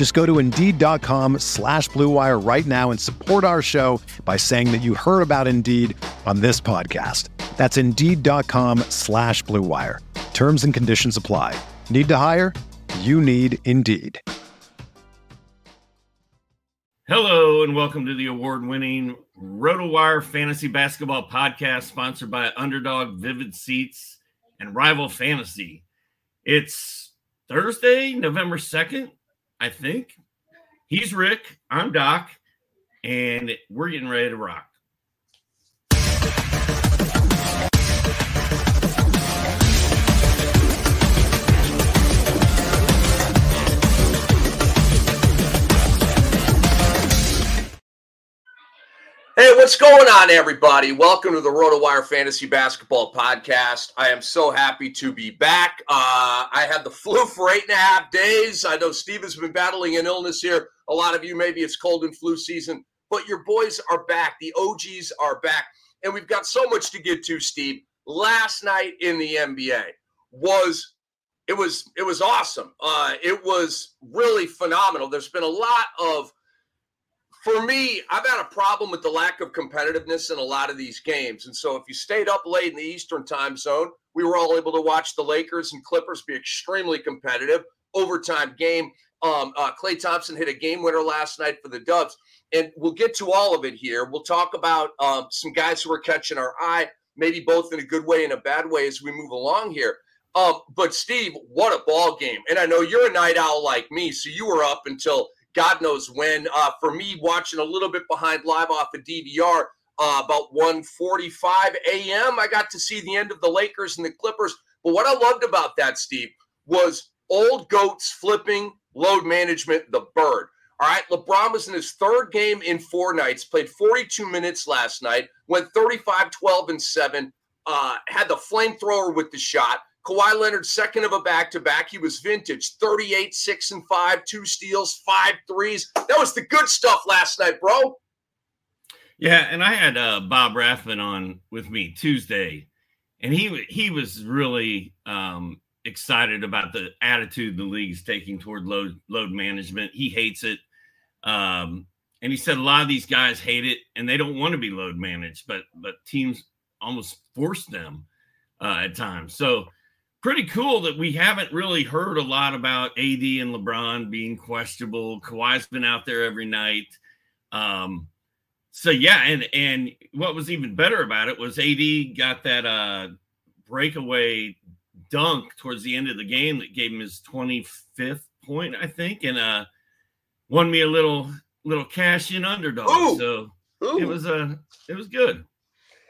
Just go to Indeed.com slash BlueWire right now and support our show by saying that you heard about Indeed on this podcast. That's Indeed.com slash BlueWire. Terms and conditions apply. Need to hire? You need Indeed. Hello, and welcome to the award winning RotoWire Fantasy Basketball Podcast, sponsored by Underdog, Vivid Seats, and Rival Fantasy. It's Thursday, November 2nd, I think. He's Rick, I'm Doc, and we're getting ready to rock. What's going on, everybody? Welcome to the RotoWire Fantasy Basketball Podcast. I am so happy to be back. Uh, I had the flu for eight and a half days. I know Steve has been battling an illness here. A lot of you, maybe it's cold and flu season, but your boys are back. The OGs are back. And we've got so much to get to, Steve. Last night in the NBA was it was it was awesome. Uh, it was really phenomenal. There's been a lot of for me, I've had a problem with the lack of competitiveness in a lot of these games. And so if you stayed up late in the Eastern time zone, we were all able to watch the Lakers and Clippers be extremely competitive. Overtime game. Um, uh, Klay Thompson hit a game winner last night for the Dubs. And we'll get to all of it here. We'll talk about um, some guys who are catching our eye, maybe both in a good way and a bad way as we move along here. Um, but Steve, what a ball game! And I know you're a night owl like me, so you were up until God knows when. Uh, for me, watching a little bit behind live off the DVR, uh, about 1:45 a.m., I got to see the end of the Lakers and the Clippers. But what I loved about that, Steve, was old goats flipping load management, the bird. All right, LeBron was in his third game in four nights, played 42 minutes last night, went 35, 12, and 7, uh, had the flamethrower with the shot. Kawhi Leonard, second of a back to back. He was vintage 38, 6 and 5, two steals, five threes. That was the good stuff last night, bro. Yeah, and I had uh, Bob Rathbun on with me Tuesday, and he he was really um, excited about the attitude the league's taking toward load load management. He hates it, um, and he said a lot of these guys hate it, and they don't want to be load managed, but but teams almost force them uh, at times. So pretty cool that we haven't really heard a lot about AD and LeBron being questionable. Kawhi's been out there every night. Um, so yeah, and and what was even better about it was AD got that uh breakaway dunk towards the end of the game that gave him his 25th point, I think, and uh won me a little little cash in underdog. Ooh. So Ooh. it was a uh, it was good.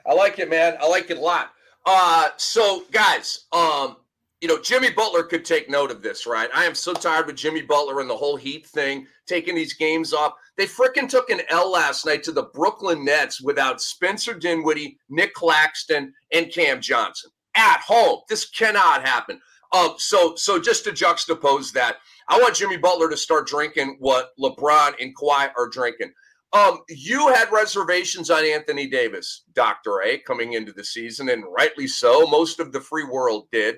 I like it, man. I like it a lot. Uh, so guys, um, you know, Jimmy Butler could take note of this, right? I am so tired with Jimmy Butler and the whole Heat thing, taking these games off. They freaking took an L last night to the Brooklyn Nets without Spencer Dinwiddie, Nick Claxton, and Cam Johnson at home. This cannot happen. Um, so, so just to juxtapose that, I want Jimmy Butler to start drinking what LeBron and Kawhi are drinking. Um, you had reservations on Anthony Davis, Dr. A, coming into the season, and rightly so. Most of the free world did.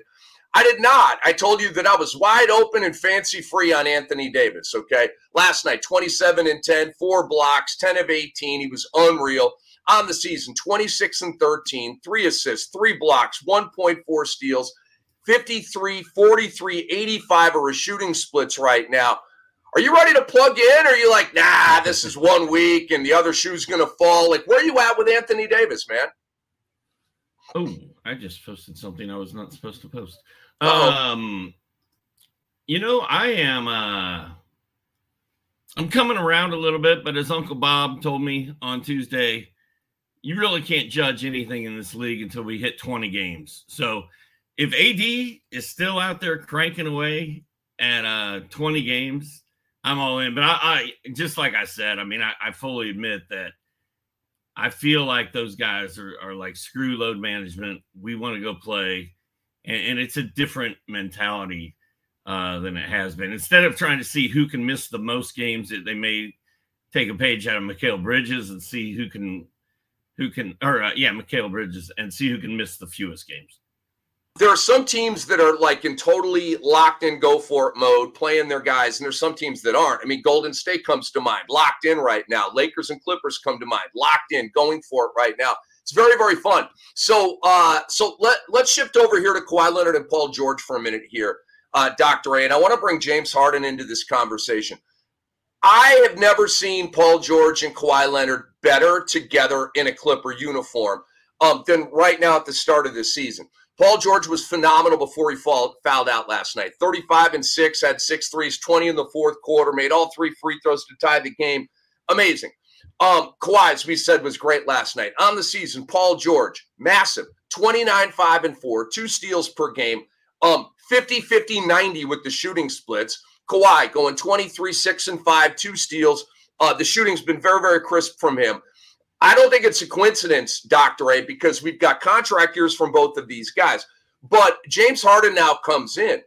I did not. I told you that I was wide open and fancy free on Anthony Davis. Okay. Last night, 27 and 10, four blocks, 10 of 18. He was unreal on the season 26 and 13, three assists, three blocks, 1.4 steals, 53, 43, 85 are his shooting splits right now. Are you ready to plug in? Or are you like, nah, this is one week and the other shoe's going to fall? Like, where are you at with Anthony Davis, man? Oh, I just posted something I was not supposed to post. Uh-oh. Um, you know, I am. uh I'm coming around a little bit, but as Uncle Bob told me on Tuesday, you really can't judge anything in this league until we hit 20 games. So if AD is still out there cranking away at uh 20 games, I'm all in. But I, I just like I said, I mean, I, I fully admit that I feel like those guys are, are like screw load management. We want to go play, and, and it's a different mentality uh, than it has been. Instead of trying to see who can miss the most games, that they may take a page out of Mikal Bridges and see who can who can or uh, yeah, Mikal Bridges and see who can miss the fewest games. There are some teams that are like in totally locked in, go for it mode, playing their guys, and there's some teams that aren't. I mean, Golden State comes to mind, locked in right now. Lakers and Clippers come to mind, locked in, going for it right now. It's very, very fun. So, uh, so let let's shift over here to Kawhi Leonard and Paul George for a minute here uh, Dr. A. And I want to bring James Harden into this conversation. I have never seen Paul George and Kawhi Leonard better together in a Clipper uniform um, than right now at the start of this season. Paul George was phenomenal before he fall, fouled out last night. 35 and 6, had six threes, 20 in the fourth quarter, made all three free throws to tie the game. Amazing. Um, Kawhi, as we said, was great last night. On the season, Paul George, massive, 29, 5, and 4, two steals per game. Um, 50 50 90 with the shooting splits. Kawhi going 23 6 and 5, two steals. Uh, the shooting's been very, very crisp from him. I don't think it's a coincidence, Dr. A, because we've got contract years from both of these guys. But James Harden now comes in.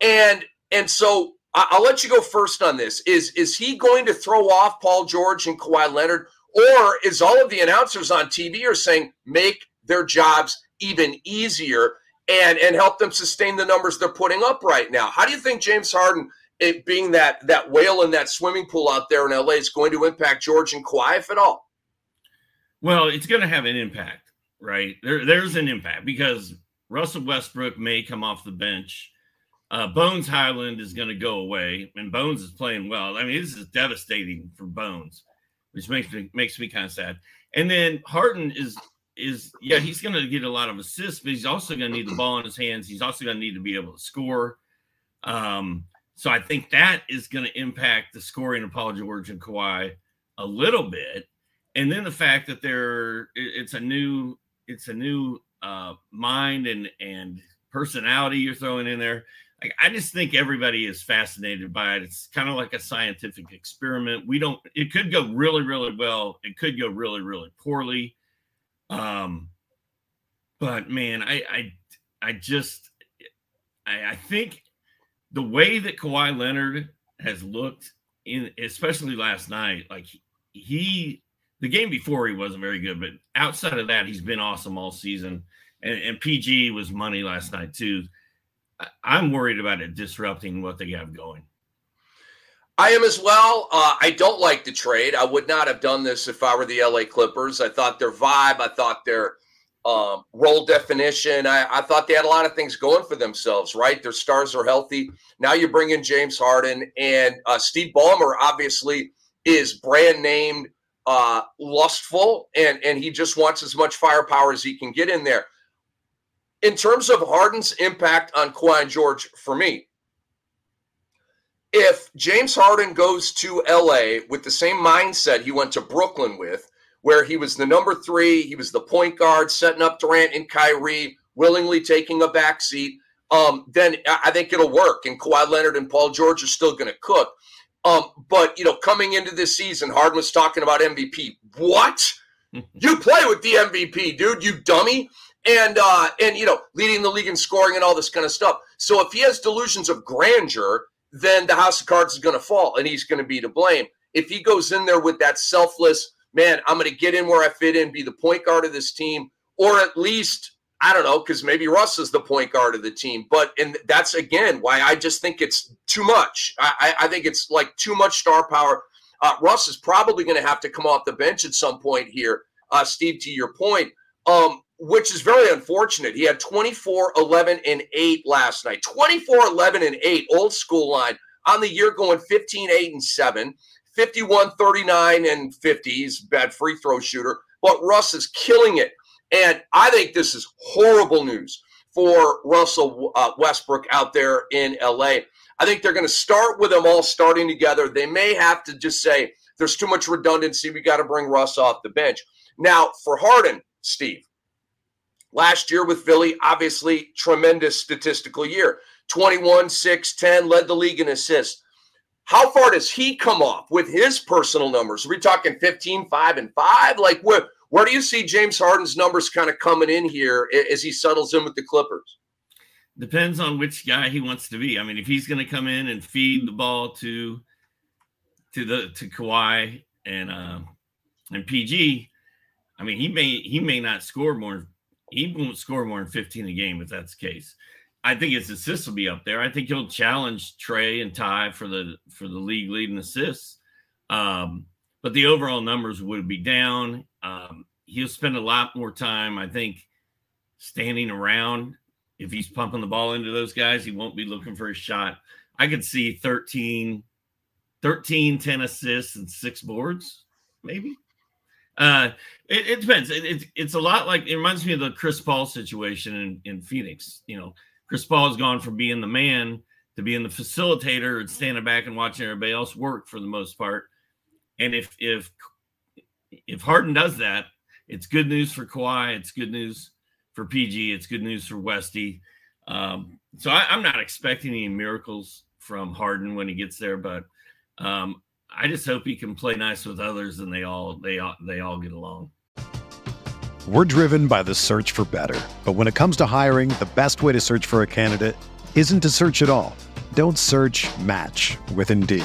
And and so I'll let you go first on this. Is is he going to throw off Paul George and Kawhi Leonard? Or is all of the announcers on TV are saying make their jobs even easier? and and help them sustain the numbers they're putting up right now. How do you think James Harden, being that that whale in that swimming pool out there in LA, is going to impact George and Kawhi, if at all? Well, it's going to have an impact, right? There, there's an impact because Russell Westbrook may come off the bench. Uh, Bones Hyland is going to go away, and Bones is playing well. I mean, this is devastating for Bones, which makes me makes me kind of sad. And then Harden is is yeah, he's going to get a lot of assists, but he's also going to need the ball in his hands. He's also going to need to be able to score. Um, so I think that is going to impact the scoring of Paul George and Kawhi a little bit. And then the fact that they're it's a new it's a new uh, mind and and personality you're throwing in there. Like I just think everybody is fascinated by it. It's kind of like a scientific experiment. We don't. It could go really, really well. It could go really, really poorly. Um, but man, I I I just I, I think the way that Kawhi Leonard has looked in, especially last night, like he, the game before he wasn't very good, but outside of that, he's been awesome all season. And, and PG was money last night too. I'm worried about it disrupting what they have going. I am as well. Uh, I don't like the trade. I would not have done this if I were the LA Clippers. I thought their vibe, I thought their um, role definition, I, I, thought they had a lot of things going for themselves, right? Their stars are healthy. Now you bring in James Harden and uh, Steve Ballmer, obviously, is brand named uh, lustful and, and he just wants as much firepower as he can get in there. In terms of Harden's impact on Kawhi George, for me, if James Harden goes to LA with the same mindset he went to Brooklyn with, where he was the number three, he was the point guard, setting up Durant and Kyrie, willingly taking a back seat, um, then I think it'll work. And Kawhi Leonard and Paul George are still going to cook. Um, but you know, coming into this season, Harden was talking about MVP. What? you play with the MVP, dude, you dummy. And uh, and you know, leading the league in scoring and all this kind of stuff. So if he has delusions of grandeur, then the house of cards is going to fall and he's going to be to blame. If he goes in there with that selfless, man, I'm going to get in where I fit in, be the point guard of this team, or at least, I don't know, because maybe Russ is the point guard of the team. But, and that's again why I just think it's too much. I, I think it's like too much star power. Uh, Russ is probably going to have to come off the bench at some point here, uh, Steve, to your point. Um, which is very unfortunate. He had 24, 11, and 8 last night. 24, 11, and 8, old school line on the year going 15, 8, and 7, 51, 39, and 50. He's bad free throw shooter. But Russ is killing it And I think this is horrible news for Russell uh, Westbrook out there in LA. I think they're going to start with them all starting together. They may have to just say, there's too much redundancy. We got to bring Russ off the bench. Now, for Harden, Steve, last year with Philly, obviously tremendous statistical year 21, 6, 10, led the league in assists. How far does he come off with his personal numbers? Are we talking 15, 5, and 5? Like, where, where do you see James Harden's numbers kind of coming in here as he settles in with the Clippers? Depends on which guy he wants to be. I mean, if he's going to come in and feed the ball to to the to Kawhi and uh, and PG, I mean, he may he may not score more. He won't score more than 15 a game if that's the case. I think his assists will be up there. I think he'll challenge Trae and Ty for the for the league leading assists. Um, but the overall numbers would be down. Um, he'll spend a lot more time, I think, standing around. If he's pumping the ball into those guys, he won't be looking for a shot. I could see 13, 13, 10 assists and six boards, maybe. Uh, it, it depends. It, it, it's a lot like it reminds me of the Chris Paul situation in, in Phoenix. You know, Chris Paul has gone from being the man to being the facilitator and standing back and watching everybody else work for the most part. And if if if Harden does that, it's good news for Kawhi. It's good news for PG. It's good news for Westy. Um, so I, am not expecting any miracles from Harden when he gets there, but um, I just hope he can play nice with others and they all they all they all get along. We're driven by the search for better. But when it comes to hiring, the best way to search for a candidate isn't to search at all. Don't search match with Indeed.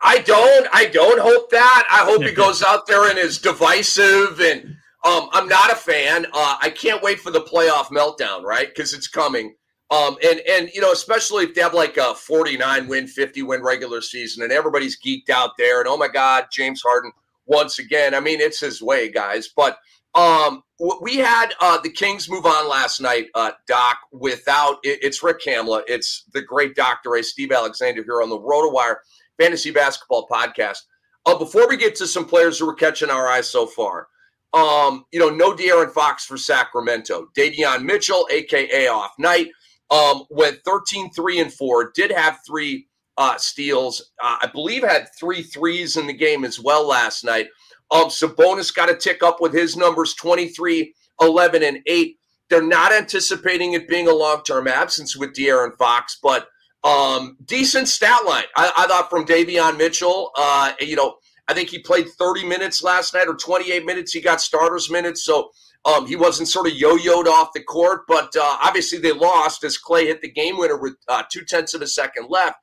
I don't. I don't hope that. I hope he goes out there and is divisive. And um, I'm not a fan. Uh, I can't wait for the playoff meltdown, right? Because it's coming. Um, and and you know, especially if they have like a 49 win, 50 win regular season, and everybody's geeked out there, and oh my God, James Harden once again. I mean, it's his way, guys. But um, we had uh, the Kings move on last night, uh, Doc. Without it, it's Rick Kamla, it's the great Doctor A. Steve Alexander here on the RotoWire Fantasy Basketball Podcast. Uh, before we get to some players who are catching our eyes so far, um, you know, no De'Aaron Fox for Sacramento. Davion Mitchell, aka Off Night, um, went 13 3 and 4, did have three uh, steals. Uh, I believe had three threes in the game as well last night. Um, Sabonis got a tick up with his numbers 23, 11, and 8. They're not anticipating it being a long term absence with De'Aaron Fox, but um, decent stat line. I, I thought from Davion Mitchell. Uh, you know, I think he played 30 minutes last night or 28 minutes. He got starters minutes. So um, he wasn't sort of yo-yoed off the court, but uh, obviously they lost as Klay hit the game winner with uh, two tenths of a second left.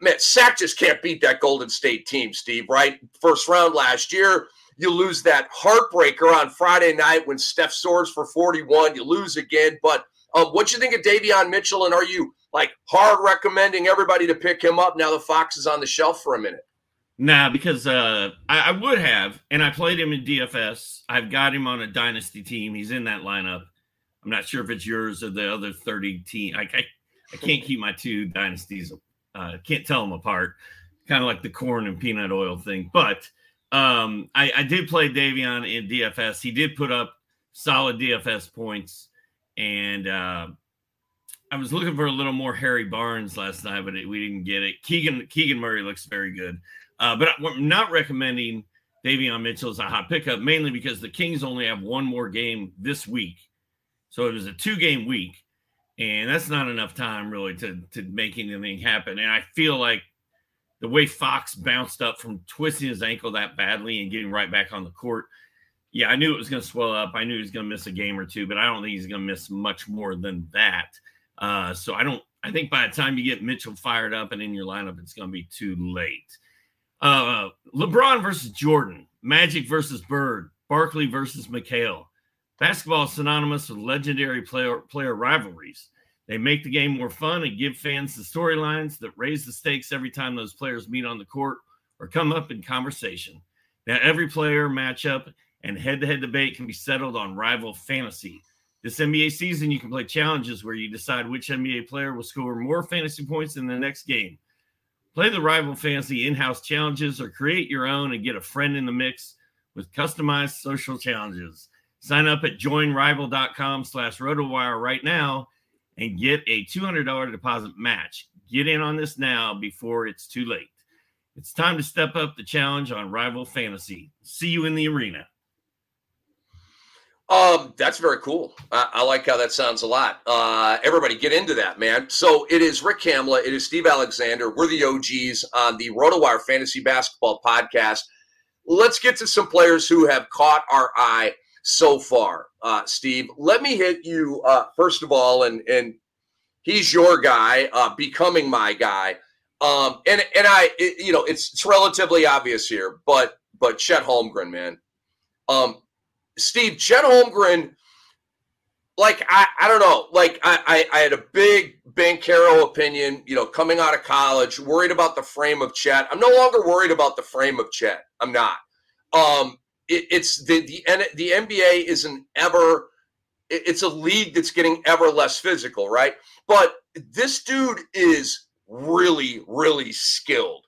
Man, Sac just can't beat that Golden State team, Steve. Right, first round last year. You lose that heartbreaker on Friday night when Steph soars for 41. You lose again. But um, what do you think of Davion Mitchell, and are you like hard recommending everybody to pick him up now the Fox is on the shelf for a minute? Nah, because uh, I, I, would have, and I played him in DFS. I've got him on a dynasty team. He's in that lineup. I'm not sure if it's yours or the other 30 team. I, I, I can't keep my two dynasties. Uh, can't tell them apart. Kind of like the corn and peanut oil thing. But um, I, I did play Davion in DFS. He did put up solid DFS points, and uh, I was looking for a little more Harry Barnes last night, but it, we didn't get it. Keegan Keegan Murray looks very good. Uh, but I'm not recommending Davion Mitchell is a hot pickup, mainly because the Kings only have one more game this week. So it was a two game week. And that's not enough time really to, to make anything happen. And I feel like the way Fox bounced up from twisting his ankle that badly and getting right back on the court, yeah, I knew it was going to swell up. I knew he was going to miss a game or two, but I don't think he's going to miss much more than that. Uh, so I don't. I think by the time you get Mitchell fired up and in your lineup, it's going to be too late. Uh, LeBron versus Jordan, Magic versus Bird, Barkley versus McHale. Basketball is synonymous with legendary player player rivalries. They make the game more fun and give fans the storylines that raise the stakes every time those players meet on the court or come up in conversation. Now, every player matchup and head to head debate can be settled on rival fantasy. This NBA season, you can play challenges where you decide which NBA player will score more fantasy points in the next game. Play the rival fantasy in house challenges or create your own and get a friend in the mix with customized social challenges. Sign up at joinrival.com slash rotowire right now and get a $200 deposit match. Get in on this now before it's too late. It's time to step up the challenge on Rival Fantasy. See you in the arena. Um, that's very cool. I, I, like how that sounds a lot. Uh, everybody get into that, man. So it is Rick Kamla, it is Steve Alexander. We're the OGs on the RotoWire Fantasy Basketball Podcast. Let's get to some players who have caught our eye so far, uh, Steve. Let me hit you uh, first of all, and and he's your guy, uh, becoming my guy. Um, and and I, it, you know, it's it's relatively obvious here, but but Chet Holmgren, man. Um, Steve, Chet Holmgren, like I, I don't know, like I, I, I had a big Banchero opinion, you know, coming out of college, worried about the frame of Chet. I'm no longer worried about the frame of Chet. I'm not. Um, it, it's the the the NBA is an ever it's a league that's getting ever less physical, right? But this dude is really really skilled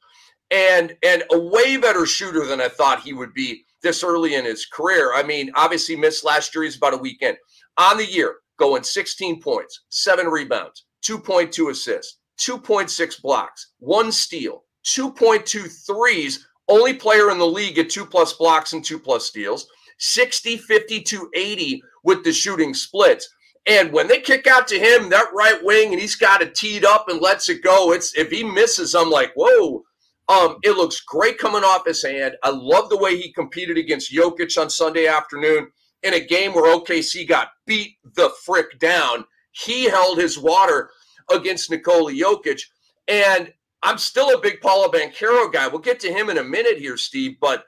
and and a way better shooter than I thought he would be this early in his career. I mean, obviously missed last year. He's about a weekend on the year, going 16 points, seven rebounds, 2.2 assists, 2.6 blocks, one steal, 2.2 threes only player in the league at two plus blocks and two plus steals, 60, 52, 80 with the shooting splits. And when they kick out to him, that right wing, and he's got it teed up and lets it go, it's if he misses, I'm like, whoa. Um, it looks great coming off his hand. I love the way he competed against Jokic on Sunday afternoon in a game where OKC got beat the frick down. He held his water against Nikola Jokic. And I'm still a big Paolo Banchero guy. We'll get to him in a minute here, Steve. But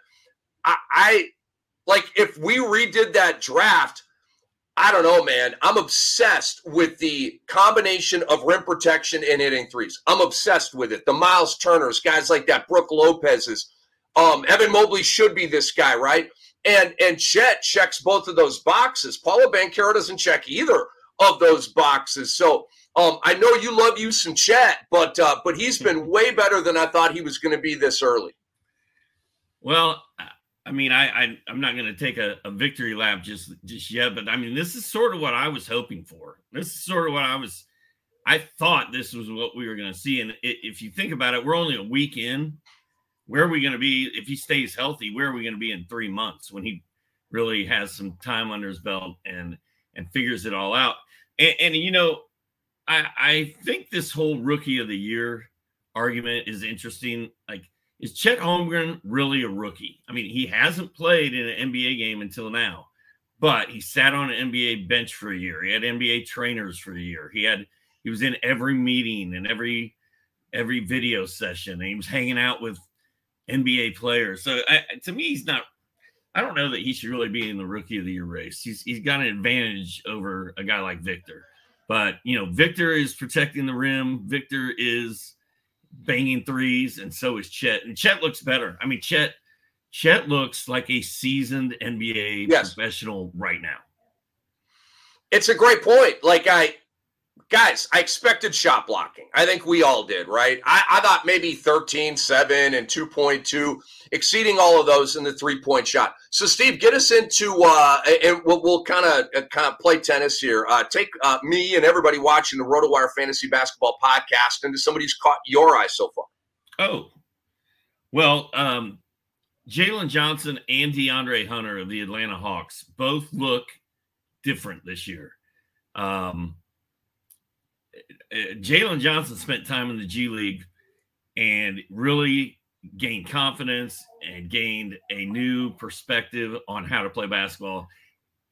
I, I like if we redid that draft, I don't know, man. I'm obsessed with the combination of rim protection and hitting threes. I'm obsessed with it. The Miles Turners, guys like that, Brook Lopez's, um, Evan Mobley should be this guy, right? And and Chet checks both of those boxes. Paolo Banchero doesn't check either of those boxes. So um, I know you love you some Chet, but uh, but he's been way better than I thought he was going to be this early. Well, I mean, I, I am not going to take a, a, victory lap just just yet, but I mean, this is sort of what I was hoping for. This is sort of what I was. I thought this was what we were going to see, and it, if you think about it, we're only a week in. Where are we going to be if he stays healthy? Where are we going to be in three months when he really has some time under his belt and and figures it all out? And, and you know, I, I think this whole rookie of the year argument is interesting. Like, is Chet Holmgren really a rookie? I mean, he hasn't played in an NBA game until now, but he sat on an NBA bench for a year. He had NBA trainers for a year. He had he was in every meeting and every every video session, and he was hanging out with NBA players. So I, to me, he's not. I don't know that he should really be in the rookie of the year race. He's he's got an advantage over a guy like Victor. But you know, Victor is protecting the rim. Victor is banging threes, and so is Chet. And Chet looks better. I mean, Chet Chet looks like a seasoned NBA yes. professional right now. It's a great point. Like I guys, I expected shot blocking. I think we all did, right? I, I thought maybe 13, 7, and 2.2, exceeding all of those in the three point shot. So, Steve, get us into, uh, and we'll, we'll kind of kind of play tennis here. Uh, take uh, me and everybody watching the RotoWire Fantasy Basketball podcast into somebody who's caught your eye so far. Oh, well, um, Jalen Johnson and DeAndre Hunter of the Atlanta Hawks both look different this year. Um, Jalen Johnson spent time in the G League and really gained confidence and gained a new perspective on how to play basketball.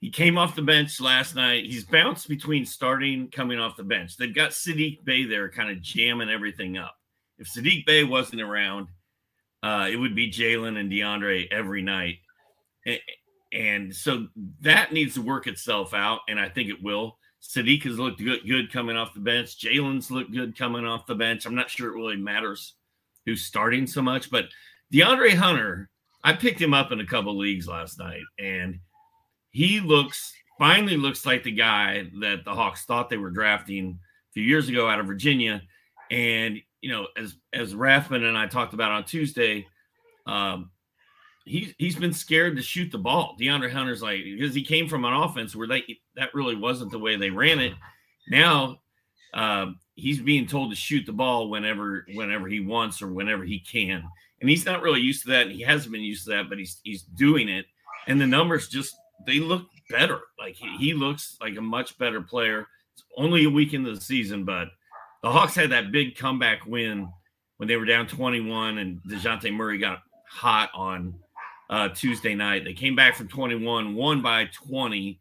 He came off the bench last night. He's bounced between starting, coming off the bench. They've got Saddiq Bey there, kind of jamming everything up. If Saddiq Bey wasn't around, uh, it would be Jalen and DeAndre every night. And, and, so that needs to work itself out, and I think it will. Saddiq has looked good, good coming off the bench. Jalen's looked good coming off the bench. I'm not sure it really matters who's starting so much, but DeAndre Hunter, I picked him up in a couple leagues last night, and he looks finally looks like the guy that the Hawks thought they were drafting a few years ago out of Virginia. And you know, as as Rathbun and I talked about on Tuesday, um, he's he's been scared to shoot the ball. DeAndre Hunter's like because he came from an offense where they that really wasn't the way they ran it. Now um, he's being told to shoot the ball whenever whenever he wants or whenever he can, and he's not really used to that. And he hasn't been used to that, but he's he's doing it, and the numbers just they look better. Like he, he looks like a much better player. It's only a week into the season, but the Hawks had that big comeback win when they were down 21 and Dejounte Murray got hot on uh, Tuesday night. They came back from 21, won by 20.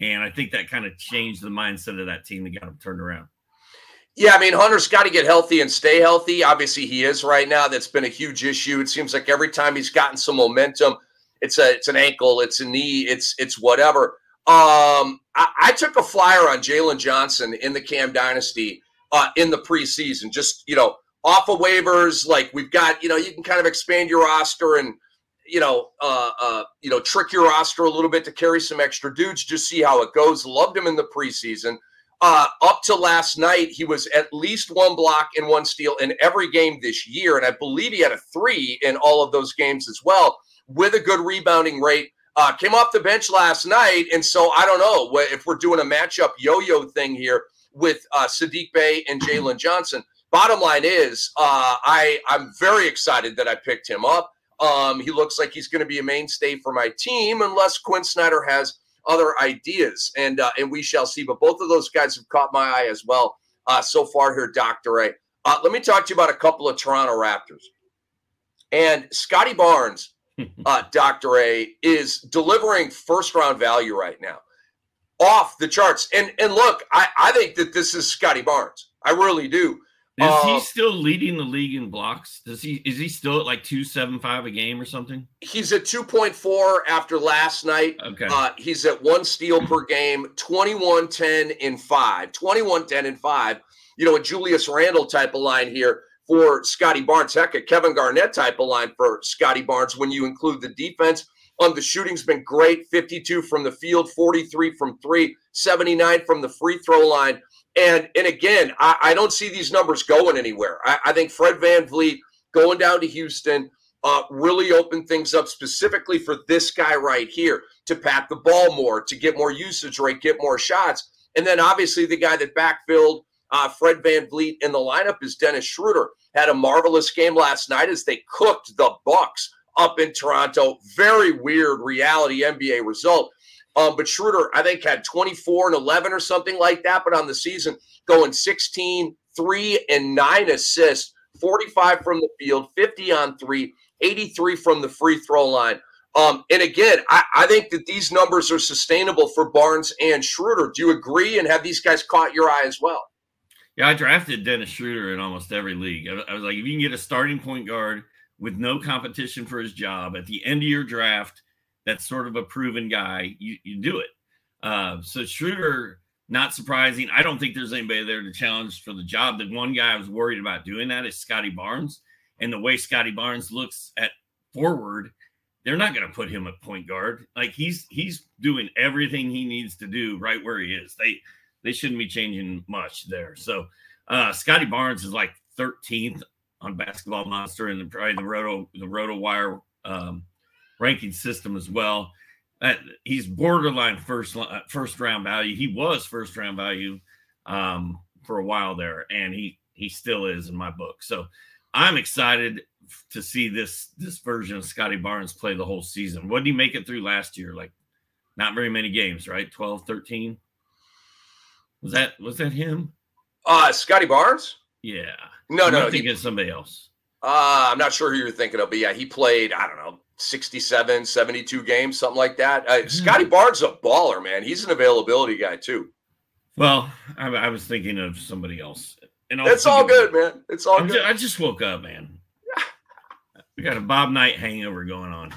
And I think that kind of changed the mindset of that team that got them turned around. Yeah, I mean, Hunter's got to get healthy and stay healthy. Obviously, he is right now. That's been a huge issue. It seems like every time he's gotten some momentum, it's a it's an ankle, it's a knee, it's it's whatever. Um, I, I took a flyer on Jalen Johnson in the Cam Dynasty uh, in the preseason. Just you know, off of waivers, like we've got, you know, you can kind of expand your roster and you know, uh, uh, you know, trick your roster a little bit to carry some extra dudes. Just see how it goes. Loved him in the preseason. Uh, up to last night, he was at least one block and one steal in every game this year, and I believe he had a three in all of those games as well, with a good rebounding rate. Uh, came off the bench last night, and so I don't know if we're doing a matchup yo-yo thing here with uh, Saddiq Bey and Jalen Johnson. Bottom line is, uh, I I'm very excited that I picked him up. Um, he looks like he's going to be a mainstay for my team, unless Quinn Snyder has other ideas, and uh, and we shall see. But both of those guys have caught my eye as well uh, so far here, Doctor A. Uh, let me talk to you about a couple of Toronto Raptors and Scottie Barnes. Uh, Doctor A is delivering first round value right now off the charts. And and look, I, I think that this is Scottie Barnes. I really do. Is uh, he still leading the league in blocks? Does he is he still at like two seven five a game or something? He's at two point four after last night. Okay. Uh, he's at one steal per game, 21 10 in five, 21 10 in five. You know, a Julius Randle type of line here for Scottie Barnes. Heck, a Kevin Garnett type of line for Scottie Barnes when you include the defense. Um, the shooting's been great 52 from the field, 43 from three, 79 from the free throw line. And and again, I, I don't see these numbers going anywhere. I, I, think Fred VanVleet going down to Houston uh, really opened things up specifically for this guy right here to pat the ball more, to get more usage rate, get more shots. And then obviously the guy that backfilled uh, Fred VanVleet in the lineup is Dennis Schroeder. Had a marvelous game last night as they cooked the Bucks up in Toronto. Very weird reality NBA result. Um, but Schroeder, I think, had 24 and 11 or something like that. But on the season, going 16, 3, and 9 assists, 45 from the field, 50 on 3, 83 from the free throw line. Um, and again, I, I, think that these numbers are sustainable for Barnes and Schroeder. Do you agree? And have these guys caught your eye as well? Yeah, I drafted Dennis Schroeder in almost every league. I, I was like, if you can get a starting point guard with no competition for his job at the end of your draft, that's sort of a proven guy, you, you do it. Uh, so Schroeder, not surprising. I don't think there's anybody there to challenge for the job. The one guy I was worried about doing that is Scottie Barnes. And the way Scottie Barnes looks at forward, they're not going to put him at point guard. Like he's he's doing everything he needs to do right where he is. They they shouldn't be changing much there. So uh Scottie Barnes is like 13th on Basketball Monster and probably the Roto the Roto Wire um, ranking system as well. Uh, he's borderline first uh, first round value. He was first round value um, for a while there, and he he still is in my book. So I'm excited to see this this version of Scottie Barnes play the whole season. What did he make it through last year? Like not very many games, right? 12, 13. Was that was that him? Uh Scottie Barnes? Yeah. No, I'm no, thinking he- somebody else. Uh, I'm not sure who you're thinking of, but yeah, he played, I don't know, 67, 72 games, something like that. Uh, Scottie Barnes a baller, man. He's an availability guy, too. Well, I, I was thinking of somebody else. And It's all good, man. It's all I'm good. I just woke up, man. We got a Bob Knight hangover going on.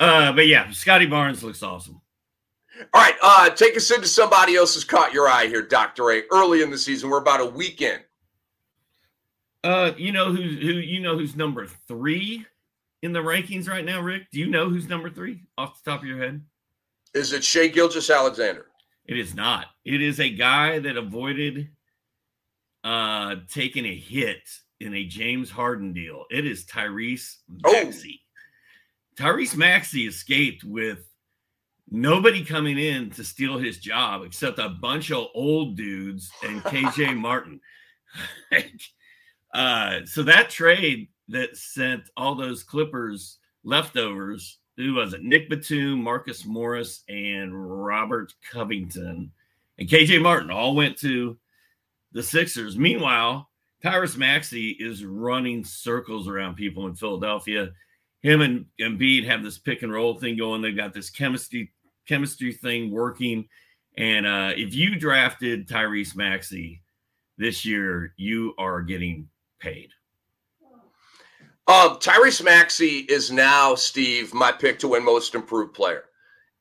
Uh, but yeah, Scottie Barnes looks awesome. All right, uh, take us into somebody else has caught your eye here, Dr. A. Early in the season, we're about a weekend. Uh, you know who who you know who's number three in the rankings right now, Rick? Do you know who's number three off the top of your head? Is it Shai Gilgeous-Alexander? It is not. It is a guy that avoided uh taking a hit in a James Harden deal. It is Tyrese Oh. Maxey. Tyrese Maxey escaped with nobody coming in to steal his job except a bunch of old dudes and KJ Martin. uh so that trade that sent all those Clippers leftovers who was it? Nick Batum, Marcus Morris, and Robert Covington, and KJ Martin all went to the Sixers. Meanwhile, Tyrese Maxey is running circles around people in Philadelphia. Him and Embiid have this pick and roll thing going. They've got this chemistry chemistry thing working. And uh, if you drafted Tyrese Maxey this year, you are getting paid. Um, Tyrese Maxey is now, Steve, my pick to win most improved player.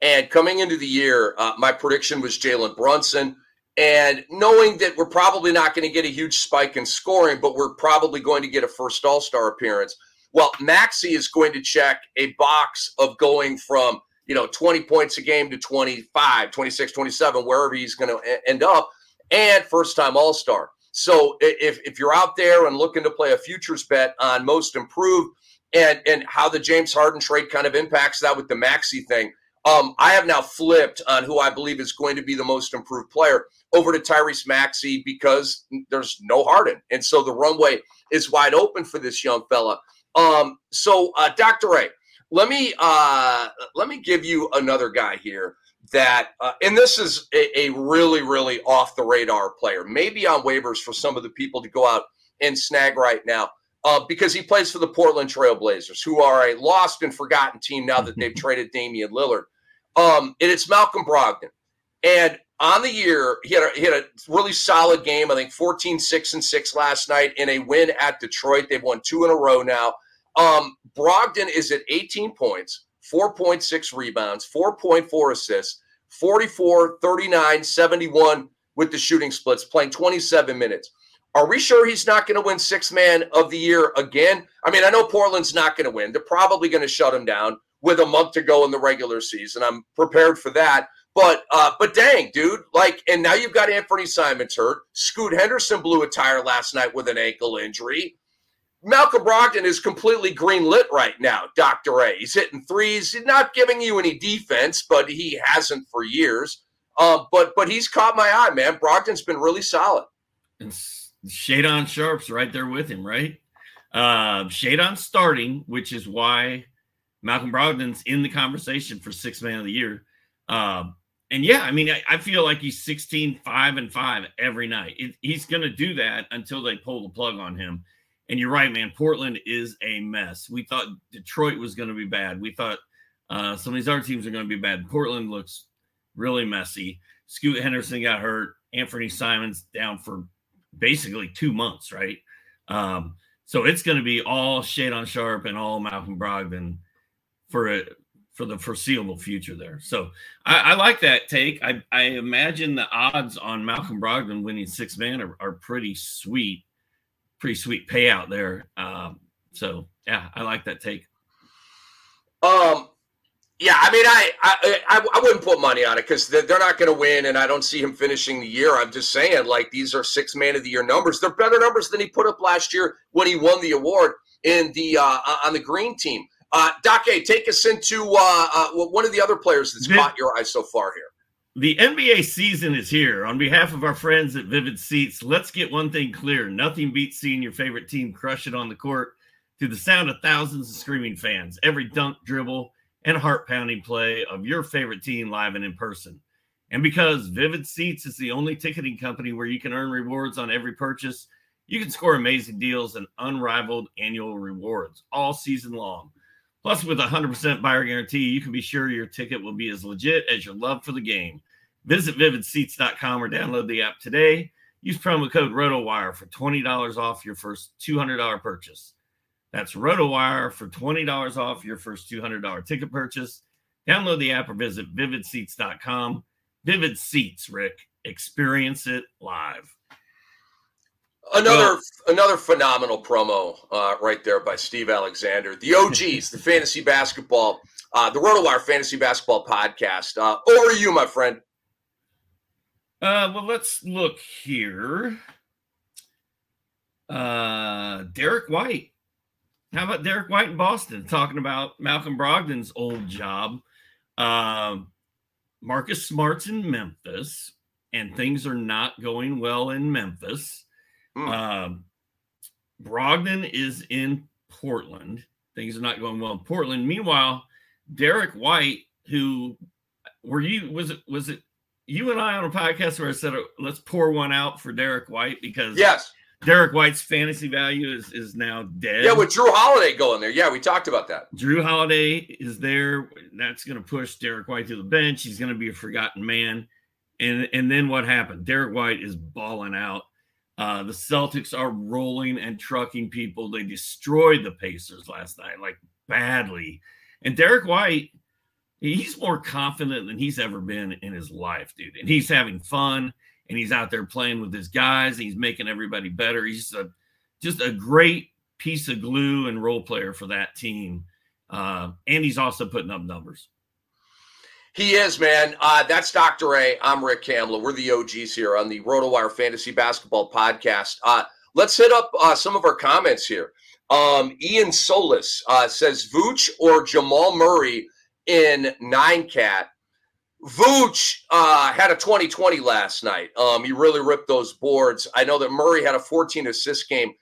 And coming into the year, uh, my prediction was Jalen Brunson. And knowing that we're probably not going to get a huge spike in scoring, but we're probably going to get a first All Star appearance. Well, Maxey is going to check a box of going from, you know, 20 points a game to 25, 26, 27, wherever he's going to end up, and first time All Star. So if, if you're out there and looking to play a futures bet on most improved and and how the James Harden trade kind of impacts that with the Maxey thing, um, I have now flipped on who I believe is going to be the most improved player over to Tyrese Maxey because there's no Harden, and so the runway is wide open for this young fella. Um, so uh, Dr. A, let me uh, let me give you another guy here that, uh, and this is a, a, really, really off the radar player, maybe on waivers for some of the people to go out and snag right now, uh, because he plays for the Portland Trailblazers, who are a lost and forgotten team now that they've traded Damian Lillard. Um, and it's Malcolm Brogdon. And on the year, he had, a, he had a really solid game. I think 14, 6, and 6 last night in a win at Detroit. They've won two in a row now. Um, Brogdon is at 18 points, 4.6 rebounds, 4.4 assists, 44, 39, 71 with the shooting splits, playing 27 minutes. Are we sure he's not going to win six man of the year again? I mean, I know Portland's not going to win. They're probably going to shut him down with a month to go in the regular season. I'm prepared for that. But uh, but dang, dude, like, and now you've got Anthony Simons hurt. Scoot Henderson blew a tire last night with an ankle injury. Malcolm Brogdon is completely green lit right now, Dr. A. He's hitting threes. He's not giving you any defense, but he hasn't for years. Uh, but but he's caught my eye, man. Brogdon's been really solid. And Shaedon Sharpe's right there with him, right? Uh Shaedon's starting, which is why Malcolm Brogdon's in the conversation for six man of the year. Um, and yeah, I mean, I, I, feel like he's 16, 5 and 5 every night. It, he's going to do that until they pull the plug on him. And you're right, man. Portland is a mess. We thought Detroit was going to be bad. We thought uh, some of these other teams are going to be bad. Portland looks really messy. Scoot Henderson got hurt. Anthony Simons down for basically two months, right? Um, so it's going to be all Shaedon Sharpe and all Malcolm Brogdon for a for the foreseeable future there. So I, I, like that take. I, I imagine the odds on Malcolm Brogdon winning six man are, are pretty sweet, pretty sweet payout there. Um, so yeah, I like that take. Um, yeah, I mean, I I, I, I wouldn't put money on it because they're, they're not going to win, and I don't see him finishing the year. I'm just saying, like these are six man of the year numbers. They're better numbers than he put up last year when he won the award in the uh, on the green team. Uh, Doc A, take us into uh, uh, one of the other players that's This- caught your eye so far here. The NBA season is here. On behalf of our friends at Vivid Seats, let's get one thing clear. Nothing beats seeing your favorite team crush it on the court to the sound of thousands of screaming fans. Every dunk, dribble, and heart pounding play of your favorite team live and in person. And because Vivid Seats is the only ticketing company where you can earn rewards on every purchase, you can score amazing deals and unrivaled annual rewards all season long. Plus, with a 100% buyer guarantee, you can be sure your ticket will be as legit as your love for the game. Visit vividseats.com or download the app today. Use promo code ROTOWIRE for $20 off your first $200 purchase. That's RotoWire for $20 off your first $200 ticket purchase. Download the app or visit vividseats.com. Vivid Seats, Rick. Experience it live. Another well, another phenomenal promo uh, right there by Steve Alexander. The OGs, the fantasy basketball, uh, the RotoWire Fantasy Basketball Podcast. Uh, over you, my friend. Uh, well, let's look here. Uh, Derrick White how about Derrick White in Boston talking about Malcolm Brogdon's old job? Uh, Marcus Smart's in Memphis, and things are not going well in Memphis. Mm. Uh, Brogdon is in Portland. Things are not going well in Portland. Meanwhile, Derrick White, who were you was it was it you and I on a podcast where I said let's pour one out for Derrick White because yes, Derrick White's fantasy value is is now dead. Yeah, with Jrue Holiday going there. Yeah, we talked about that. Jrue Holiday is there. That's going to push Derrick White to the bench. He's going to be a forgotten man. And and then what happened? Derrick White is balling out. Uh, the Celtics are rolling and trucking people. They destroyed the Pacers last night, like badly. And Derrick White, he's more confident than he's ever been in his life, dude. And he's having fun and he's out there playing with his guys. he's making everybody better. He's a, just a great piece of glue and role player for that team. Uh, and he's also putting up numbers. He is, man. Uh, that's Dr. A. I'm Rick Kamla. We're the OGs here on the RotoWire Fantasy Basketball Podcast. Uh, let's hit up uh, some of our comments here. Um, Ian Solis uh, says Vooch or Jamal Murray in nine cat Vooch uh, had a 2020 last night. Um, he really ripped those boards. I know that Murray had a 14 assist game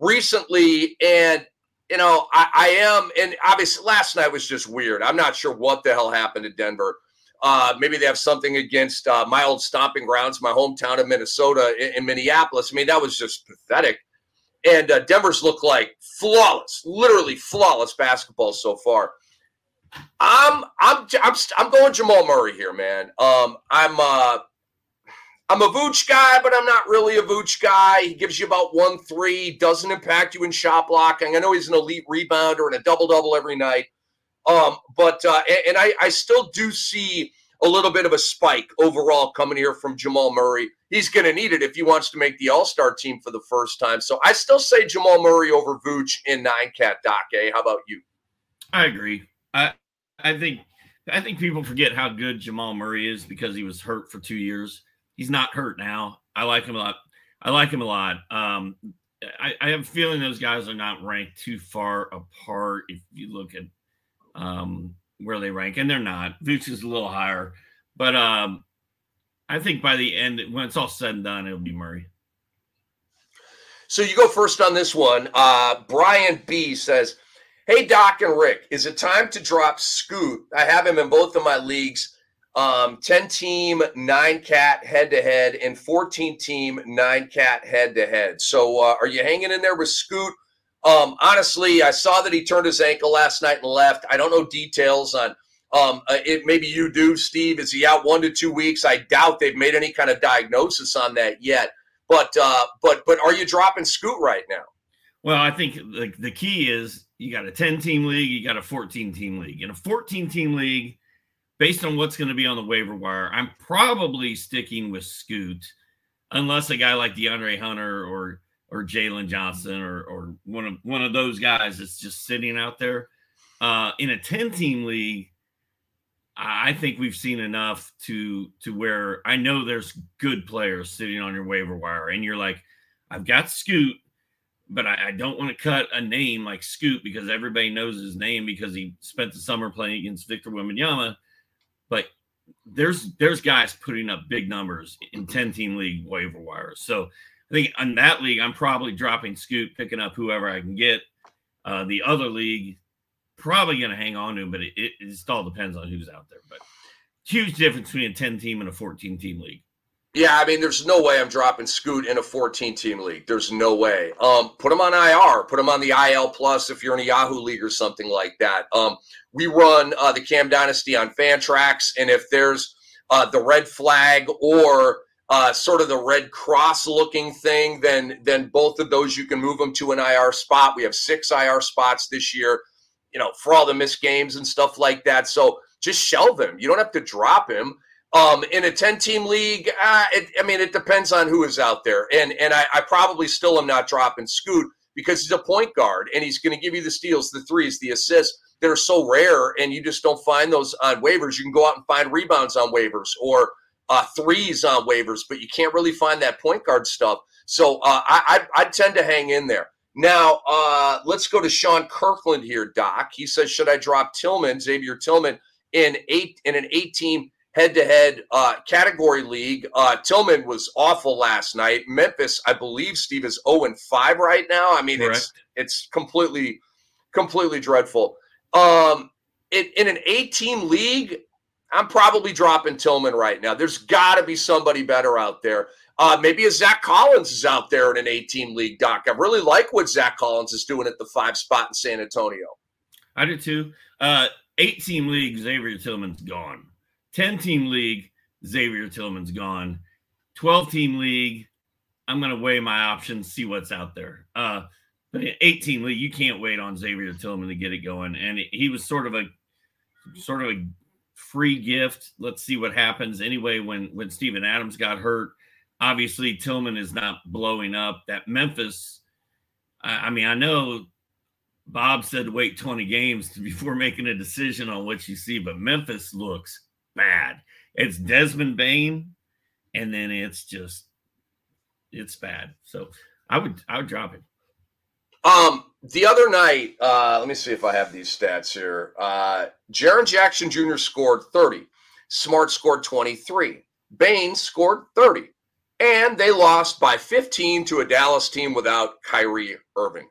recently, and you know I, I am, and obviously last night was just weird. I'm not sure what the hell happened to Denver. Uh, maybe they have something against uh, my old stomping grounds, my hometown of Minnesota, in, in Minneapolis. I mean, that was just pathetic. And uh, Denver's looked like flawless, literally flawless basketball so far. I'm I'm I'm I'm going Jamal Murray here, man. Um, I'm uh, I'm a Vooch guy, but I'm not really a Vooch guy. He gives you about one three, doesn't impact you in shot blocking. I know he's an elite rebounder and a double double every night. Um, but uh, and, and I I still do see a little bit of a spike overall coming here from Jamal Murray. He's going to need it if he wants to make the All Star team for the first time. So I still say Jamal Murray over Vooch in nine cat doc. Eh? How about you? I agree. I I think I think people forget how good Jamal Murray is because he was hurt for two years. He's not hurt now. I like him a lot. I like him a lot. Um, I, I, have a feeling those guys are not ranked too far apart if you look at um, where they rank, and they're not. Vooch is a little higher, but um, I think by the end, when it's all said and done, it'll be Murray. So you go first on this one. Uh, Brian B says, Hey, Doc and Rick, is it time to drop Scoot? I have him in both of my leagues. Um, 10 team, nine cat head to head, and 14 team, nine cat head to head. So, uh, are you hanging in there with Scoot? Um, honestly, I saw that he turned his ankle last night and left. I don't know details on um, uh, it. Maybe you do, Steve. Is he out one to two weeks? I doubt they've made any kind of diagnosis on that yet. But, uh, but, but are you dropping Scoot right now? Well, I think the, the key is you got a 10 team league, you got a 14 team league. In a 14 team league, based on what's going to be on the waiver wire, I'm probably sticking with Scoot, unless a guy like DeAndre Hunter or or Jalen Johnson or or one of one of those guys is just sitting out there. Uh, in a 10 team league, I think we've seen enough to to where I know there's good players sitting on your waiver wire, and you're like, I've got Scoot but I, I, don't want to cut a name like Scoot because everybody knows his name because he spent the summer playing against Victor Wembanyama. But there's there's guys putting up big numbers in 10 team league waiver wires. So I think on that league, I'm probably dropping Scoot, picking up whoever I can get. Uh, the other league, probably going to hang on to him, but it, it, it just all depends on who's out there. But huge difference between a 10 team and a 14 team league. Yeah, I mean, there's no way I'm dropping Scoot in a 14 team league. There's no way. Um, put him on IR. Put him on the IL plus if you're in a Yahoo league or something like that. Um, we run uh, the Cam Dynasty on Fantrax, and if there's uh, the red flag or uh, sort of the red cross looking thing, then then both of those you can move them to an IR spot. We have six IR spots this year. You know, for all the missed games and stuff like that. So just shelve him. You don't have to drop him. Um, in a 10 team league, uh, it, I mean, it depends on who is out there. And and I, I probably still am not dropping Scoot because he's a point guard and he's going to give you the steals, the threes, the assists that are so rare and you just don't find those on waivers. You can go out and find rebounds on waivers or uh, threes on waivers, but you can't really find that point guard stuff. So uh, I, I, I, tend to hang in there. Now, uh, let's go to Sean Kirkland here, Doc. He says, should I drop Tillman, Xavier Tillman, in eight in an eight team head-to-head uh, category league. Uh, Tillman was awful last night. Memphis, I believe, Steve is zero oh and five right now. I mean, Correct. it's it's completely completely dreadful. Um, in, in an eight-team league, I'm probably dropping Tillman right now. There's got to be somebody better out there. Uh, maybe a Zach Collins is out there in an 18 league, Doc. I really like what Zach Collins is doing at the five spot in San Antonio. I do too. Uh, 18 league, Xavier Tillman's gone. 10 team league, Xavier Tillman's gone. 12 team league, I'm going to weigh my options, see what's out there. Uh, but in 18 league, you can't wait on Xavier Tillman to get it going. And he was sort of a sort of a free gift. Let's see what happens. Anyway, when when Steven Adams got hurt, obviously Tillman is not blowing up. That Memphis, I, I mean, I know Bob said wait 20 games before making a decision on what you see, but Memphis looks. It's Desmond Bane, and then it's just it's bad. So I would I would drop it. Um, the other night, uh, let me see if I have these stats here. Uh, Jaren Jackson Jr. scored 30. Smart scored 23. Bain scored 30. And they lost by 15 to a Dallas team without Kyrie Irving.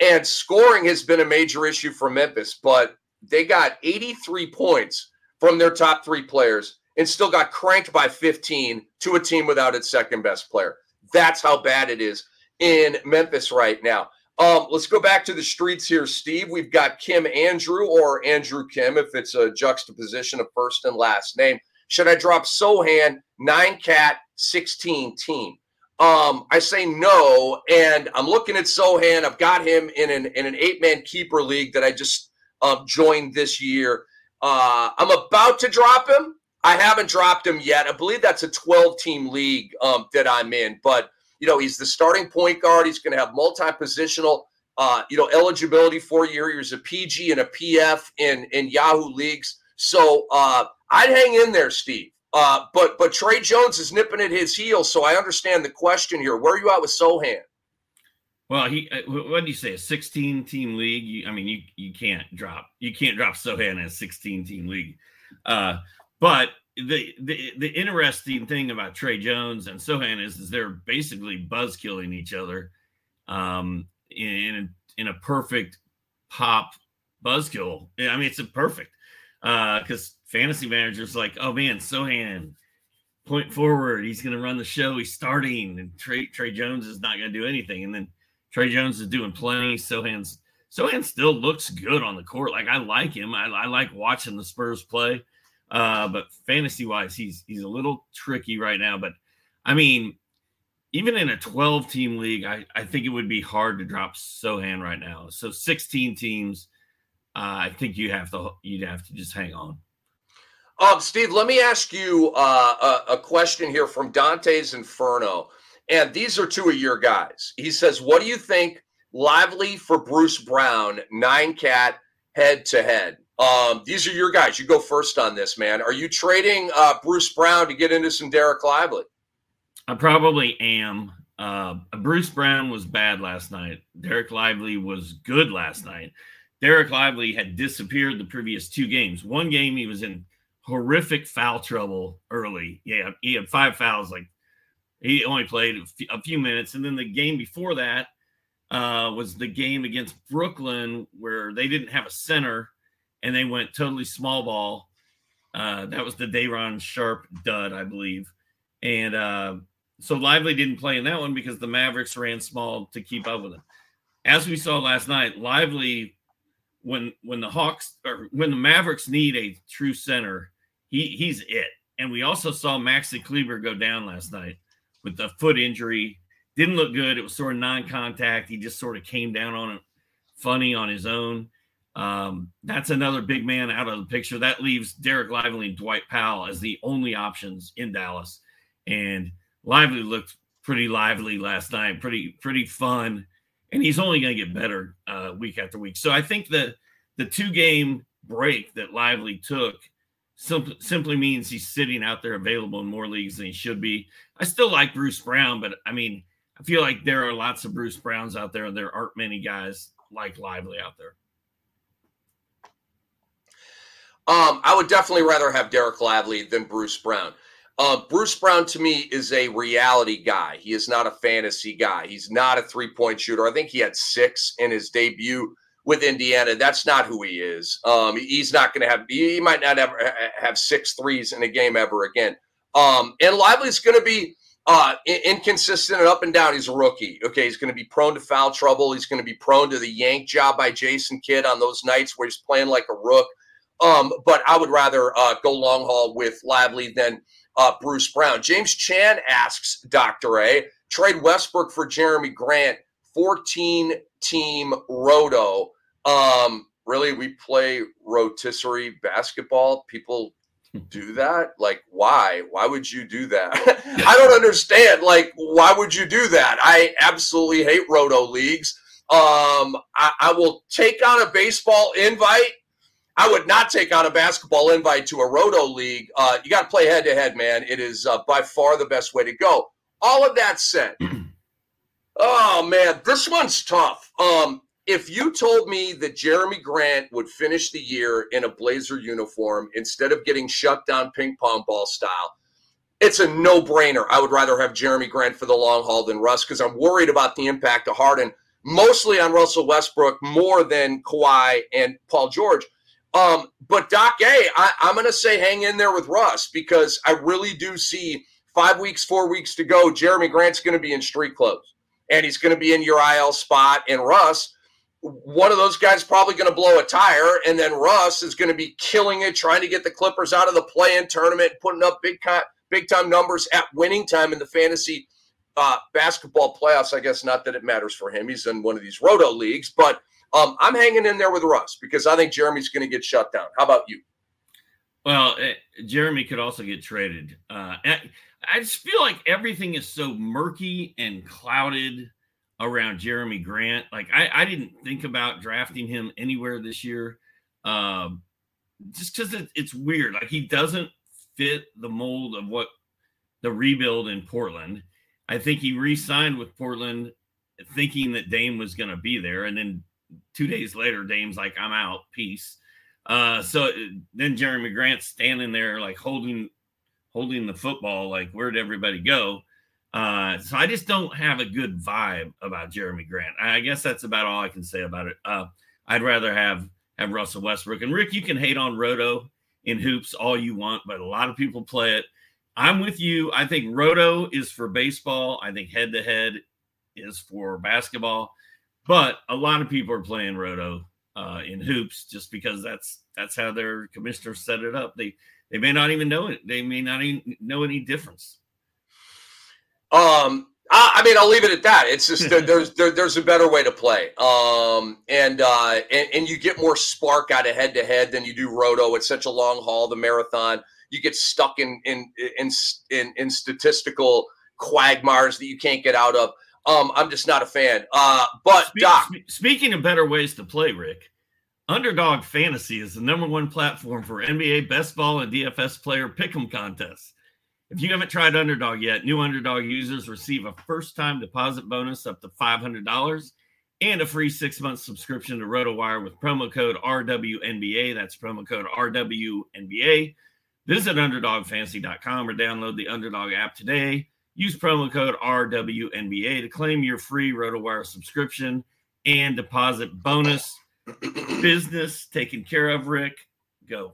And scoring has been a major issue for Memphis, but they got 83 points from their top three players and still got cranked by 15 to a team without its second best player. That's how bad it is in Memphis right now. Um, let's go back to the streets here, Steve. We've got Kim Andrew or Andrew Kim, if it's a juxtaposition of first and last name. Should I drop Sochan, nine cat, 16 team? Um, I say no, and I'm looking at Sochan. I've got him in an in an eight man keeper league that I just um, joined this year. Uh, I'm about to drop him. I haven't dropped him yet. I believe that's a 12 team league um, that I'm in, but you know, he's the starting point guard. He's going to have multi positional, uh, you know, eligibility for year. He's a PG and a PF in in Yahoo leagues. So uh, I'd hang in there, Steve. Uh, but but Tre Jones is nipping at his heels, so I understand the question here. Where are you at with Sochan? Well, he uh, what do you say? A 16 team league? You, I mean, you you can't drop you can't drop Sochan in a 16 team league. Uh, but the the the interesting thing about Tre Jones and Sochan is, is they're basically buzz killing each other um, in in a perfect pop buzzkill. I mean, it's a perfect because uh, fantasy managers like, oh man, Sochan point forward, he's going to run the show. He's starting, and Trey Tre Jones is not going to do anything, and then Tre Jones is doing plenty. Sochan's Sochan still looks good on the court. Like I like him. I, I like watching the Spurs play. Uh, but fantasy wise, he's he's a little tricky right now. But I mean, even in a 12 team league, I, I think it would be hard to drop Sochan right now. So 16 teams, uh, I think you have to you'd have to just hang on. Um, Steve, let me ask you uh, a, a question here from Dante's Inferno, and these are two of your guys. He says, "What do you think Lively for Bruce Brown, nine cat head to head?" Um, these are your guys. You go first on this, man. Are you trading uh, Bruce Brown to get into some Dereck Lively? I probably am. Uh, Bruce Brown was bad last night. Dereck Lively was good last night. Dereck Lively had disappeared the previous two games. One game he was in horrific foul trouble early. Yeah, he had five fouls. Like he only played a few minutes, and then the game before that uh, was the game against Brooklyn where they didn't have a center and they went totally small ball. Uh, that was the Day'Ron Sharpe dud, I believe, and uh, so Lively didn't play in that one because the Mavericks ran small to keep up with them. As we saw last night, Lively when when the Hawks or when the Mavericks need a true center, he he's it. And we also saw Maxi Kleber go down last night with a foot injury. Didn't look good. It was sort of non-contact. He just sort of came down on it funny on his own. Um, that's another big man out of the picture. That leaves Dereck Lively and Dwight Powell as the only options in Dallas. And Lively looked pretty lively last night, pretty pretty fun, and he's only going to get better uh, week after week. So I think that the two game break that Lively took simply means he's sitting out there available in more leagues than he should be. I still like Bruce Brown, but I mean, I feel like there are lots of Bruce Browns out there, and there aren't many guys like Lively out there. Um, I would definitely rather have Dereck Lively than Bruce Brown. Uh, Bruce Brown to me is a reality guy. He is not a fantasy guy. He's not a three point shooter. I think he had six in his debut with Indiana. That's not who he is. Um, he's not going to have. He might not ever have six threes in a game ever again. Um, and Lively's going to be uh, inconsistent and up and down. He's a rookie. Okay, he's going to be prone to foul trouble. He's going to be prone to the yank job by Jason Kidd on those nights where he's playing like a rook. Um, but I would rather uh, go long haul with Lively than uh, Bruce Brown. James Chan asks Dr. A, trade Westbrook for Jerami Grant, 14 team roto. Um, really, we play rotisserie basketball. People do that? Like, why? Why would you do that? I don't understand. Like, why would you do that? I absolutely hate roto leagues. Um, I, I will take on a baseball invite I would not take on a basketball invite to a roto league. Uh, you got to play head to head, man. It is uh, by far the best way to go. All of that said, oh man, this one's tough. Um, if you told me that Jerami Grant would finish the year in a Blazer uniform instead of getting shut down ping pong ball style, it's a no brainer. I would rather have Jerami Grant for the long haul than Russ because I'm worried about the impact of Harden, mostly on Russell Westbrook, more than Kawhi and Paul George. Um, but Doc A, I, I'm going to say hang in there with Russ because I really do see five weeks, four weeks to go. Jerami Grant's going to be in street clothes and he's going to be in your IL spot. And Russ, one of those guys probably going to blow a tire, and then Russ is going to be killing it, trying to get the Clippers out of the play-in tournament, putting up big big time numbers at winning time in the fantasy uh, basketball playoffs. I guess not that it matters for him; he's in one of these roto leagues, but um, I'm hanging in there with Russ because I think Jerami's going to get shut down. How about you? Well, uh, Jerami could also get traded. Uh, I just feel like everything is so murky and clouded around Jerami Grant. Like I, I didn't think about drafting him anywhere this year, um, just because it, it's weird. Like he doesn't fit the mold of what the rebuild in Portland. I think he re-signed with Portland thinking that Dame was going to be there, and then two days later, Dame's like, I'm out, peace. Uh, so then Jerami Grant's standing there like holding holding the football, like where'd everybody go? Uh, so I just don't have a good vibe about Jerami Grant. I guess that's about all I can say about it. Uh, I'd rather have have Russell Westbrook and Rick. You can hate on Roto in hoops all you want, but a lot of people play it. I'm with you. I think Roto is for baseball. I think head to head is for basketball. But a lot of people are playing roto uh, in hoops just because that's that's how their commissioner set it up. They they may not even know it. They may not even know any difference. Um, I, I mean, I'll leave it at that. It's just there's there, there's a better way to play. Um, and uh, and and you get more spark out of head to head than you do roto. It's such a long haul, the marathon. You get stuck in in in in, in statistical quagmires that you can't get out of. Um, I'm just not a fan. Uh, but Doc, speaking of better ways to play, Rick, Underdog Fantasy is the number one platform for NBA best ball and DFS player pick'em contests. If you haven't tried Underdog yet, new Underdog users receive a first-time deposit bonus up to $500 and a free six-month subscription to RotoWire with promo code RWNBA. That's promo code RWNBA. Visit UnderdogFantasy.com or download the Underdog app today. Use promo code RWNBA to claim your free RotoWire subscription and deposit bonus. Business taken care of, Rick. Go.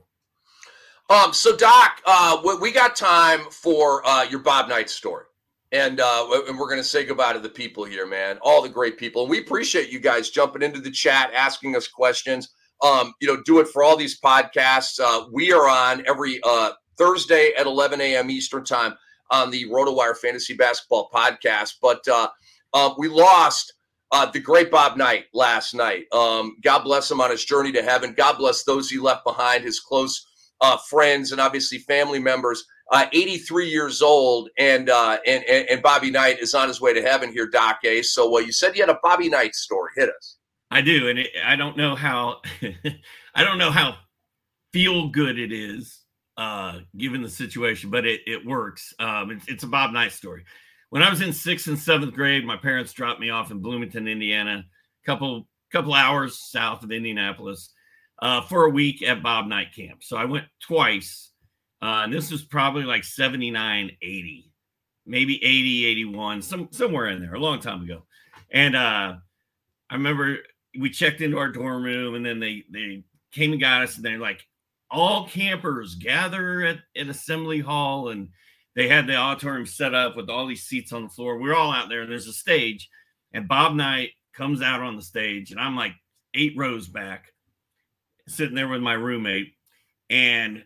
Um, so Doc, uh, we got time for uh, your Bob Knight story. And, uh, and we're going to say goodbye to the people here, man. All the great people. And we appreciate you guys jumping into the chat, asking us questions. Um, you know, do it for all these podcasts. Uh, we are on every uh, Thursday at 11 a.m. Eastern time on the RotoWire Fantasy Basketball Podcast. But uh, uh, we lost uh, the great Bob Knight last night. Um, God bless him on his journey to heaven. God bless those he left behind, his close uh, friends and obviously family members. Uh, 83 years old, and, uh, and and and Bobby Knight is on his way to heaven here, Doc Ace. So, you said you had a Bobby Knight story. Hit us. I do, and it, I don't know how I don't know how feel good it is uh, given the situation, but it, it works. Um, it's, it's a Bob Knight story. When I was in sixth and seventh grade, my parents dropped me off in Bloomington, Indiana, a couple couple hours south of Indianapolis, uh, for a week at Bob Knight camp. So I went twice, uh, and this was probably like 79, 80, maybe 80, 81, some somewhere in there, a long time ago. And uh, I remember we checked into our dorm room, and then they they came and got us, and they're like, all campers gather at, at assembly hall and they had the auditorium set up with all these seats on the floor. We're all out there and there's a stage and Bob Knight comes out on the stage and I'm like eight rows back sitting there with my roommate and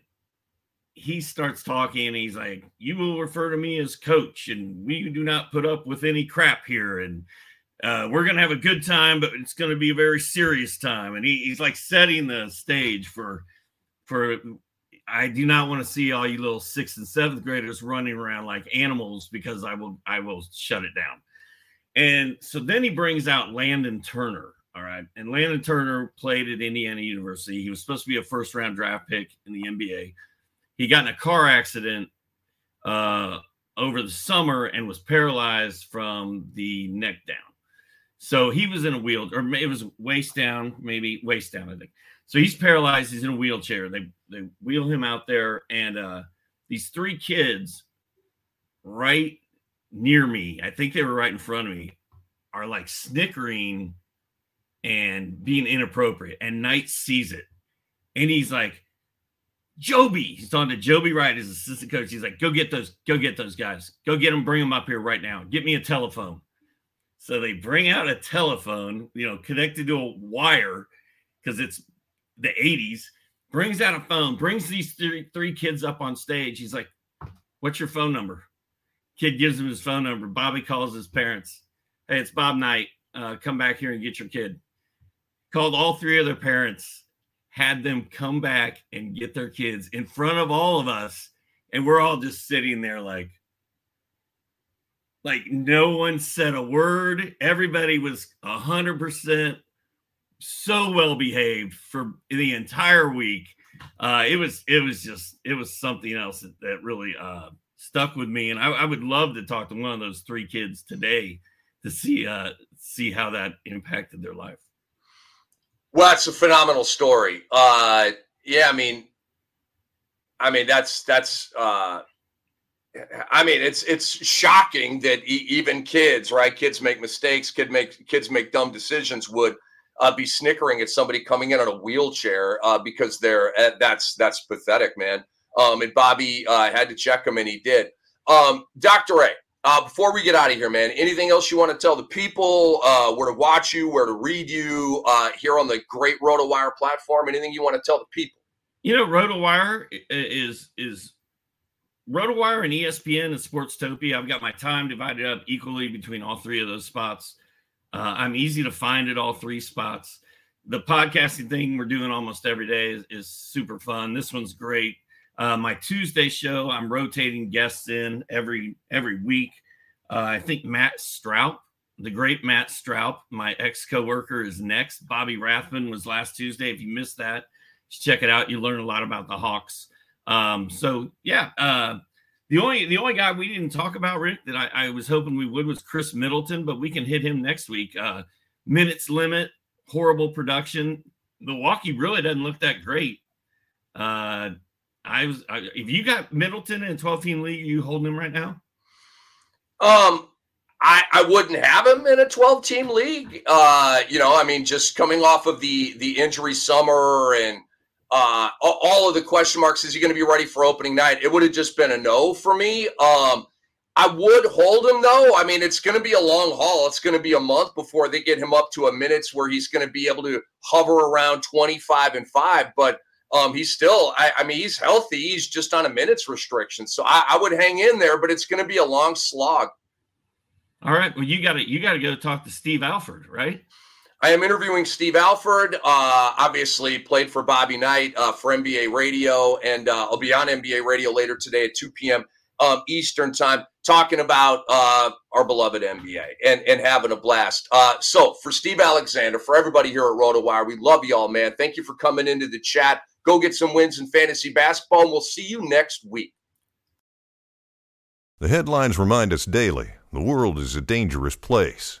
he starts talking and he's like, You will refer to me as coach, and we do not put up with any crap here. And uh, we're going to have a good time, but it's going to be a very serious time. And he, he's like setting the stage for for I do not want to see all you little sixth and seventh graders running around like animals because I will I will shut it down. And so then he brings out Landon Turner. All right. And Landon Turner played at Indiana University. He was supposed to be a first round draft pick in the NBA. He got in a car accident uh, over the summer and was paralyzed from the neck down. So he was in a wheel, or it was waist down, maybe waist down, I think. So he's paralyzed. He's in a wheelchair. They they wheel him out there, and uh, these three kids, right near me, I think they were right in front of me, are like snickering and being inappropriate. And Knight sees it, and he's like, Joby. He's on to Joby Wright, his assistant coach. He's like, go get those, go get those guys. Go get them, bring them up here right now. Get me a telephone. So they bring out a telephone, you know, connected to a wire because it's the 80s, brings out a phone, brings these three, three kids up on stage. He's like, What's your phone number? Kid gives him his phone number. Bobby calls his parents. Hey, it's Bob Knight. Uh, come back here and get your kid. Called all three of their parents, had them come back and get their kids in front of all of us. And we're all just sitting there like, like no one said a word. Everybody was a hundred percent so well behaved for the entire week. Uh, it was it was just it was something else that, that really uh, stuck with me, and I, I, would love to talk to one of those three kids today to see uh, see how that impacted their life. Well, that's a phenomenal story. Uh, yeah, I mean, I mean that's that's. Uh, I mean, it's it's shocking that even kids, right? Kids make mistakes. Kid make kids make dumb decisions. Would uh, be snickering at somebody coming in on a wheelchair uh, because they're uh, that's that's pathetic, man. Um, and Bobby uh, had to check him, and he did. Um, Dr. A, uh, before we get out of here, man, anything else you want to tell the people uh, where to watch you, where to read you here on the great RotoWire platform? Anything you want to tell the people? You know, RotoWire is is RotoWire and ESPN and Sportstopia. I've got my time divided up equally between all three of those spots. Uh, I'm easy to find at all three spots. The podcasting thing we're doing almost every day is, is super fun. This one's great. Uh, my Tuesday show, I'm rotating guests in every every week. Uh, I think Matt Stroup, the great Matt Stroup, my ex coworker, is next. Bobby Rathbun was last Tuesday. If you missed that, check it out. You learn a lot about the Hawks. Um, so yeah, uh, the only the only guy we didn't talk about, Rick, that I, I, was hoping we would was Khris Middleton, but we can hit him next week. Uh, minutes limit, horrible production. Milwaukee really doesn't look that great. Uh, I was. I, if you got Middleton in a 12 team league, you holding him right now? Um, I, I wouldn't have him in a 12 team league. Uh, you know, I mean, just coming off of the the injury summer and uh, all of the question marks, is he going to be ready for opening night? It would have just been a no for me. Um, I would hold him though. I mean, it's going to be a long haul. It's going to be a month before they get him up to a minutes where he's going to be able to hover around 25 and five. But um, he's still, I, I mean, he's healthy. He's just on a minutes restriction. So I, I would hang in there, but it's going to be a long slog. All right. Well, you got to you got to go talk to Steve Alford, right? I am interviewing Steve Alford. Uh, obviously, played for Bobby Knight uh, for NBA Radio, and uh, I'll be on NBA Radio later today at 2 p.m. Um, Eastern time, talking about uh, our beloved NBA and and having a blast. Uh, so, for Steve Alexander, for everybody here at RotoWire, we love you all, man. Thank you for coming into the chat. Go get some wins in fantasy basketball, and we'll see you next week. The headlines remind us daily the world is a dangerous place.